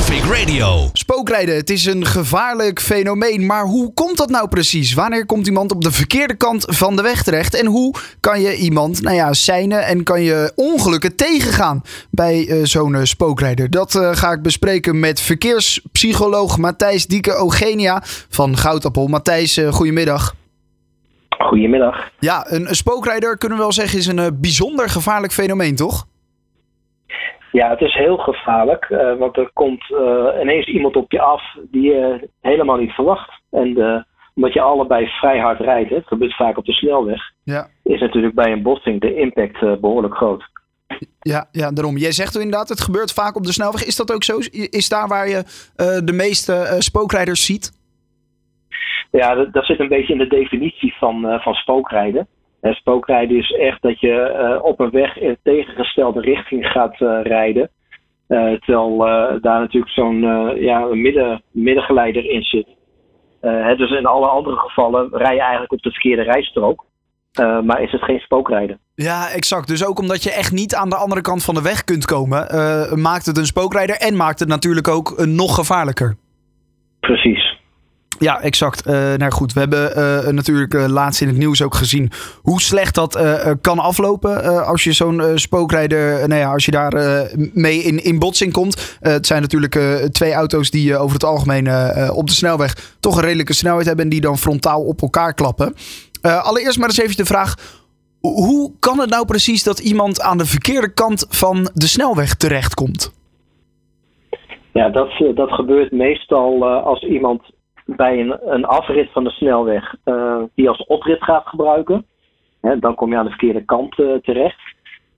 Traffic Radio. Spookrijden, het is een gevaarlijk fenomeen, maar hoe komt dat nou precies? Wanneer komt iemand op de verkeerde kant van de weg terecht? En hoe kan je iemand, nou ja, seinen en kan je ongelukken tegengaan bij uh, zo'n uh, spookrijder? Dat uh, ga ik bespreken met verkeerspsycholoog Matthijs Dieke Eugenia van Goudappel. Matthijs, goedemiddag. Goedemiddag. Ja, een, een, spookrijder kunnen we wel zeggen is een bijzonder gevaarlijk fenomeen, toch? Ja, het is heel gevaarlijk, uh, want er komt uh, ineens iemand op je af die je helemaal niet verwacht. En uh, omdat je allebei vrij hard rijdt, het gebeurt vaak op de snelweg, ja. is natuurlijk bij een botsing de impact behoorlijk groot. Ja, ja, daarom. Jij zegt inderdaad, het gebeurt vaak op de snelweg. Is dat ook zo? Is daar waar je de meeste spookrijders ziet? Ja, dat, dat, zit een beetje in de definitie van, van spookrijden. En spookrijden is echt dat je uh, op een weg in tegengestelde richting gaat uh, rijden. Uh, terwijl daar natuurlijk zo'n ja, midden, middengeleider in zit. Hè, dus in alle andere gevallen rij je eigenlijk op de verkeerde rijstrook. maar is het geen spookrijden. Ja, exact. Dus ook omdat je echt niet aan de andere kant van de weg kunt komen, maakt het een spookrijder en maakt het natuurlijk ook nog gevaarlijker. Precies. Ja, exact. Uh, nou goed, we hebben uh, natuurlijk uh, laatst in het nieuws ook gezien hoe slecht dat kan aflopen als je zo'n spookrijder, nou als je daar mee in, in botsing komt. het zijn natuurlijk twee auto's die over het algemeen op de snelweg toch een redelijke snelheid hebben en die dan frontaal op elkaar klappen. allereerst maar eens even de vraag, hoe kan het nou precies dat iemand aan de verkeerde kant van de snelweg terechtkomt? Ja, dat, dat gebeurt meestal als iemand bij een, een afrit van de snelweg uh, die als oprit gaat gebruiken, hè, dan kom je aan de verkeerde kant uh, terecht.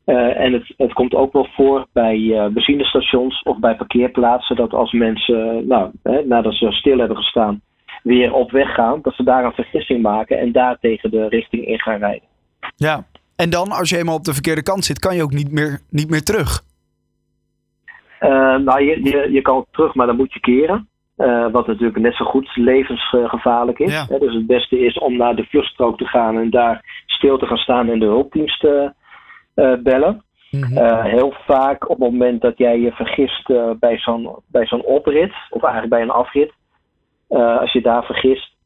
Uh, en het, het, komt ook wel voor bij benzinestations of bij parkeerplaatsen dat als mensen, nou, hè, nadat ze stil hebben gestaan, weer op weg gaan, dat ze daar een vergissing maken en daar tegen de richting in gaan rijden. Ja, en dan als je eenmaal op de verkeerde kant zit, kan je ook niet meer, niet meer terug. nou, je, je, je kan terug, maar dan moet je keren. Uh, wat natuurlijk net zo goed levensgevaarlijk is. Ja. dus het beste is om naar de vluchtstrook te gaan en daar stil te gaan staan en de hulpdienst te uh, bellen. Mhm. uh, heel vaak op het moment dat jij je vergist bij zo'n bij zo'n oprit, of eigenlijk bij een afrit, als je daar vergist,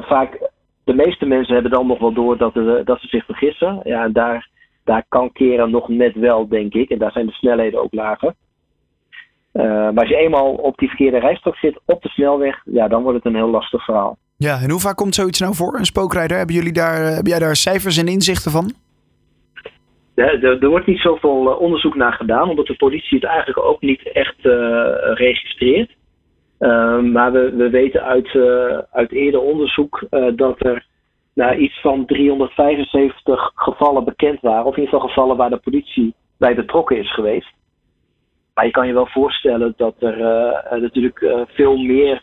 vaak de meeste mensen hebben dan nog wel door dat, dat ze zich vergissen. Ja, en daar, daar kan keren nog net wel, denk ik. En daar zijn de snelheden ook lager. Uh, maar als je eenmaal op die verkeerde rijstrook zit, op de snelweg, ja, dan wordt het een heel lastig verhaal. Ja, en hoe vaak komt zoiets nou voor, een spookrijder? Hebben jullie daar, heb jij daar cijfers en inzichten van? Er, er, er wordt niet zoveel uh, onderzoek naar gedaan, omdat de politie het eigenlijk ook niet echt uh, registreert. maar we, we weten uit, uit eerder onderzoek dat er nou, iets van 375 gevallen bekend waren, of in ieder geval gevallen waar de politie bij betrokken is geweest. Maar je kan je wel voorstellen dat er uh, natuurlijk uh, veel meer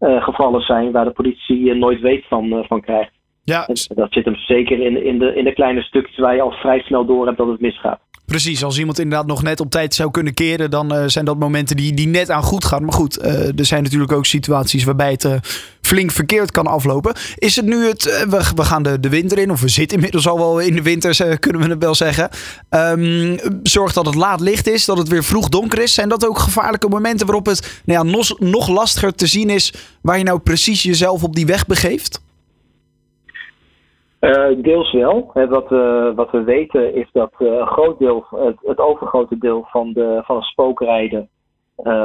uh, gevallen zijn waar de politie nooit weet van, van krijgt. Ja. En dat zit hem zeker in, in, de, in de kleine stukjes waar je al vrij snel door hebt dat het misgaat. Precies, als iemand inderdaad nog net op tijd zou kunnen keren, dan uh, zijn dat momenten die, die net aan goed gaan. Maar goed, uh, er zijn natuurlijk ook situaties waarbij het uh, flink verkeerd kan aflopen. Is het nu het, we, we, gaan de, de winter in, of we zitten inmiddels al wel in de winter, kunnen we het wel zeggen. Um, zorg dat het laat licht is, dat het weer vroeg donker is. Zijn dat ook gevaarlijke momenten waarop het nou ja, nog, nog lastiger te zien is waar je nou precies jezelf op die weg begeeft? Uh, deels wel. He, wat, uh, wat, we weten is dat uh, een groot deel, het, het, overgrote deel van, de, van het spookrijden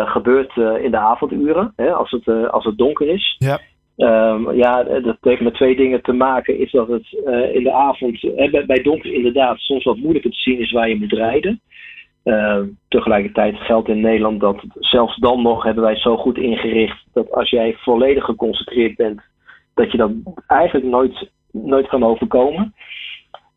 gebeurt in de avonduren, he, als, het, als het donker is. Ja. Um, ja, dat heeft met twee dingen te maken. Is dat het in de avond, bij, bij, donker inderdaad, soms wat moeilijker te zien is waar je moet rijden. Ehm, tegelijkertijd geldt in Nederland dat zelfs dan nog hebben wij zo goed ingericht dat als jij volledig geconcentreerd bent, dat je dan eigenlijk nooit nooit kan overkomen.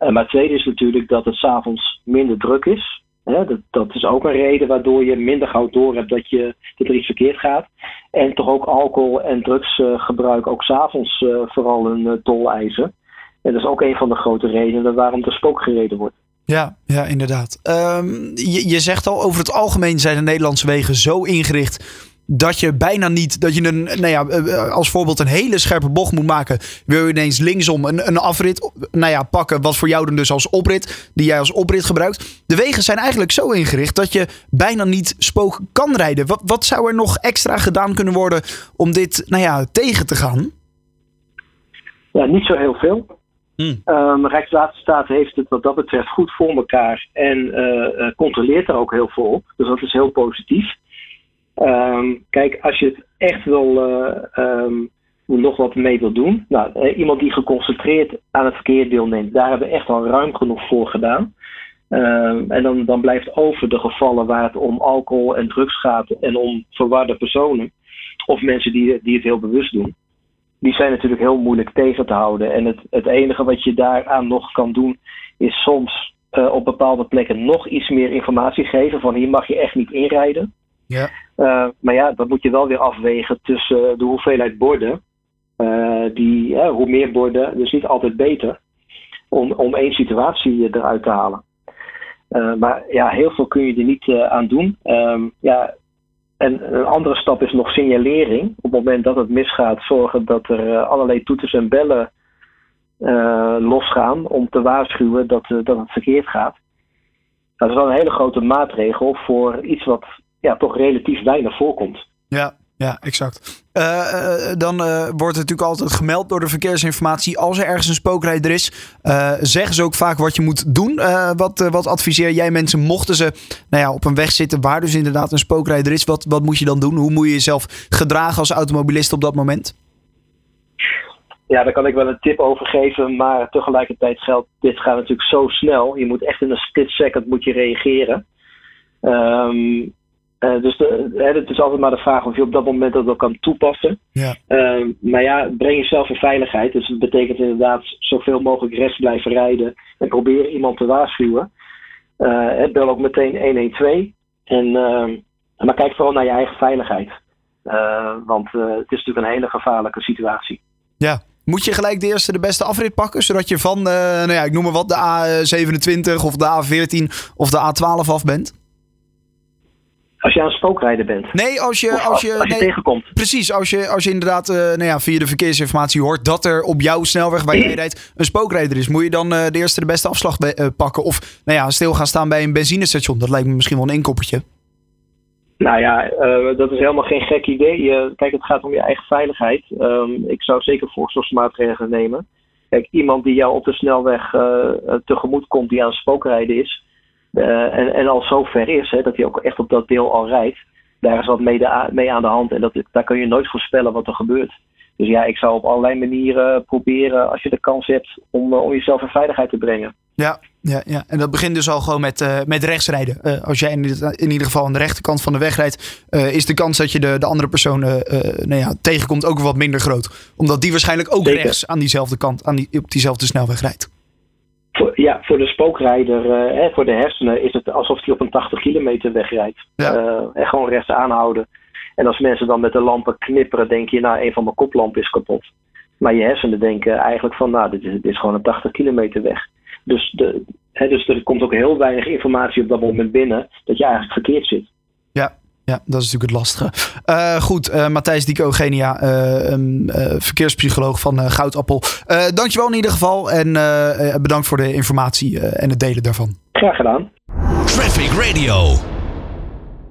Uh, maar het tweede is natuurlijk dat het s'avonds minder druk is. Dat, dat, is ook een reden waardoor je minder gauw door hebt dat, je, dat er iets verkeerd gaat. En toch ook alcohol en drugsgebruik uh, ook s'avonds uh, vooral een tol eisen. En dat is ook een van de grote redenen waarom er spook gereden wordt. Ja, ja inderdaad. Um, je, je zegt al, over het algemeen zijn de Nederlandse wegen zo ingericht dat je bijna niet, dat je een, nou ja, als voorbeeld een hele scherpe bocht moet maken. Wil je ineens linksom een, een afrit, nou ja, pakken, wat voor jou dan dus als oprit, die jij als oprit gebruikt. De wegen zijn eigenlijk zo ingericht dat je bijna niet spook kan rijden. Wat, wat zou er nog extra gedaan kunnen worden om dit, nou ja, tegen te gaan? Ja, niet zo heel veel. Hmm. Um, Rijkswaterstaat heeft het wat dat betreft goed voor elkaar en uh, controleert er ook heel veel op. Dus dat is heel positief. Um, kijk, als je het echt wil, uh, um, nog wat mee wil doen. Nou, iemand die geconcentreerd aan het verkeer deelneemt, daar hebben we echt al ruim genoeg voor gedaan. en dan, dan blijft over de gevallen waar het om alcohol en drugs gaat en om verwarde personen. Of mensen die, die het heel bewust doen die zijn natuurlijk heel moeilijk tegen te houden. En het, het enige wat je daaraan nog kan doen, is soms uh, op bepaalde plekken nog iets meer informatie geven. Van hier mag je echt niet inrijden. Ja. Uh, maar ja, dat moet je wel weer afwegen tussen de hoeveelheid borden. Uh, die, hoe meer borden, dus niet altijd beter. Om, om één situatie eruit te halen. maar ja, heel veel kun je er niet aan doen. Um, ja, en een andere stap is nog signalering. Op het moment dat het misgaat, zorgen dat er allerlei toeters en bellen losgaan om te waarschuwen dat, dat het verkeerd gaat. Dat is wel een hele grote maatregel voor iets wat ja, toch relatief weinig voorkomt. Ja, ja, exact. Uh, dan uh, wordt natuurlijk altijd gemeld door de verkeersinformatie. Als er ergens een spookrijder is, zeggen ze ook vaak wat je moet doen. wat, wat adviseer jij mensen mochten ze nou ja, op een weg zitten waar dus inderdaad een spookrijder is? Wat, wat moet je dan doen? Hoe moet je jezelf gedragen als automobilist op dat moment? Ja, daar kan ik wel een tip over geven, maar tegelijkertijd geldt, dit gaat natuurlijk zo snel. Je moet echt in een split second moet je reageren. Um, uh, dus de, hè, het is altijd maar de vraag of je op dat moment dat wel kan toepassen. Ja. Uh, maar ja, breng jezelf in veiligheid. Dus dat betekent inderdaad zoveel mogelijk rest blijven rijden. En probeer iemand te waarschuwen. Uh, bel ook meteen 112. En, ehm, maar kijk vooral naar je eigen veiligheid. want het is natuurlijk een hele gevaarlijke situatie. Ja, moet je gelijk de eerste de beste afrit pakken, zodat je van, nou ja, ik noem maar wat, de A27 of de A14 of de A12 af bent? Als je aan het spookrijden bent. Nee, als je, als, je, als je tegenkomt. Precies, als je, als je inderdaad uh, nou ja, via de verkeersinformatie hoort dat er op jouw snelweg waar je rijdt een spookrijder is. Moet je dan uh, de eerste de beste afslag uh, pakken? Of nou ja, stil gaan staan bij een benzinestation. Dat lijkt me misschien wel een inkoppertje. Nou ja, dat is helemaal geen gek idee. kijk, het gaat om je eigen veiligheid. Um, ik zou zeker voorzorgsmaatregelen nemen. Kijk, iemand die jou op de snelweg tegemoet komt die aan het spookrijden is uh, en, en al zo ver is hè, dat hij ook echt op dat deel al rijdt, daar is wat mee, de, mee aan de hand. En dat, daar kun je nooit voorspellen wat er gebeurt. Dus ja, ik zou op allerlei manieren proberen, als je de kans hebt, om, uh, om jezelf in veiligheid te brengen. Ja, ja, ja. en dat begint dus al gewoon met, uh, met rechtsrijden. Uh, als jij in, in, ieder geval aan de rechterkant van de weg rijdt, uh, is de kans dat je de, de andere persoon nou ja, tegenkomt ook wat minder groot. Omdat die waarschijnlijk ook Zeker. rechts aan diezelfde kant, aan die, op diezelfde snelweg rijdt ja, voor de spookrijder, uh, hè, voor de hersenen, is het alsof hij op een 80 kilometer wegrijdt. Ja. Uh, en gewoon rechts aanhouden. En als mensen dan met de lampen knipperen, denk je, nou, een van mijn koplampen is kapot. Maar je hersenen denken eigenlijk van, nou, dit is, dit is gewoon een 80 kilometer weg. Dus, de, hè, dus er komt ook heel weinig informatie op dat moment binnen dat je eigenlijk verkeerd zit. Ja, dat is natuurlijk het lastige. Uh, goed, uh, Matthijs Dico Eugenia, uh, um, verkeerspsycholoog van Goudappel. dankjewel in ieder geval en bedankt voor de informatie en het delen daarvan. Graag gedaan. Traffic Radio.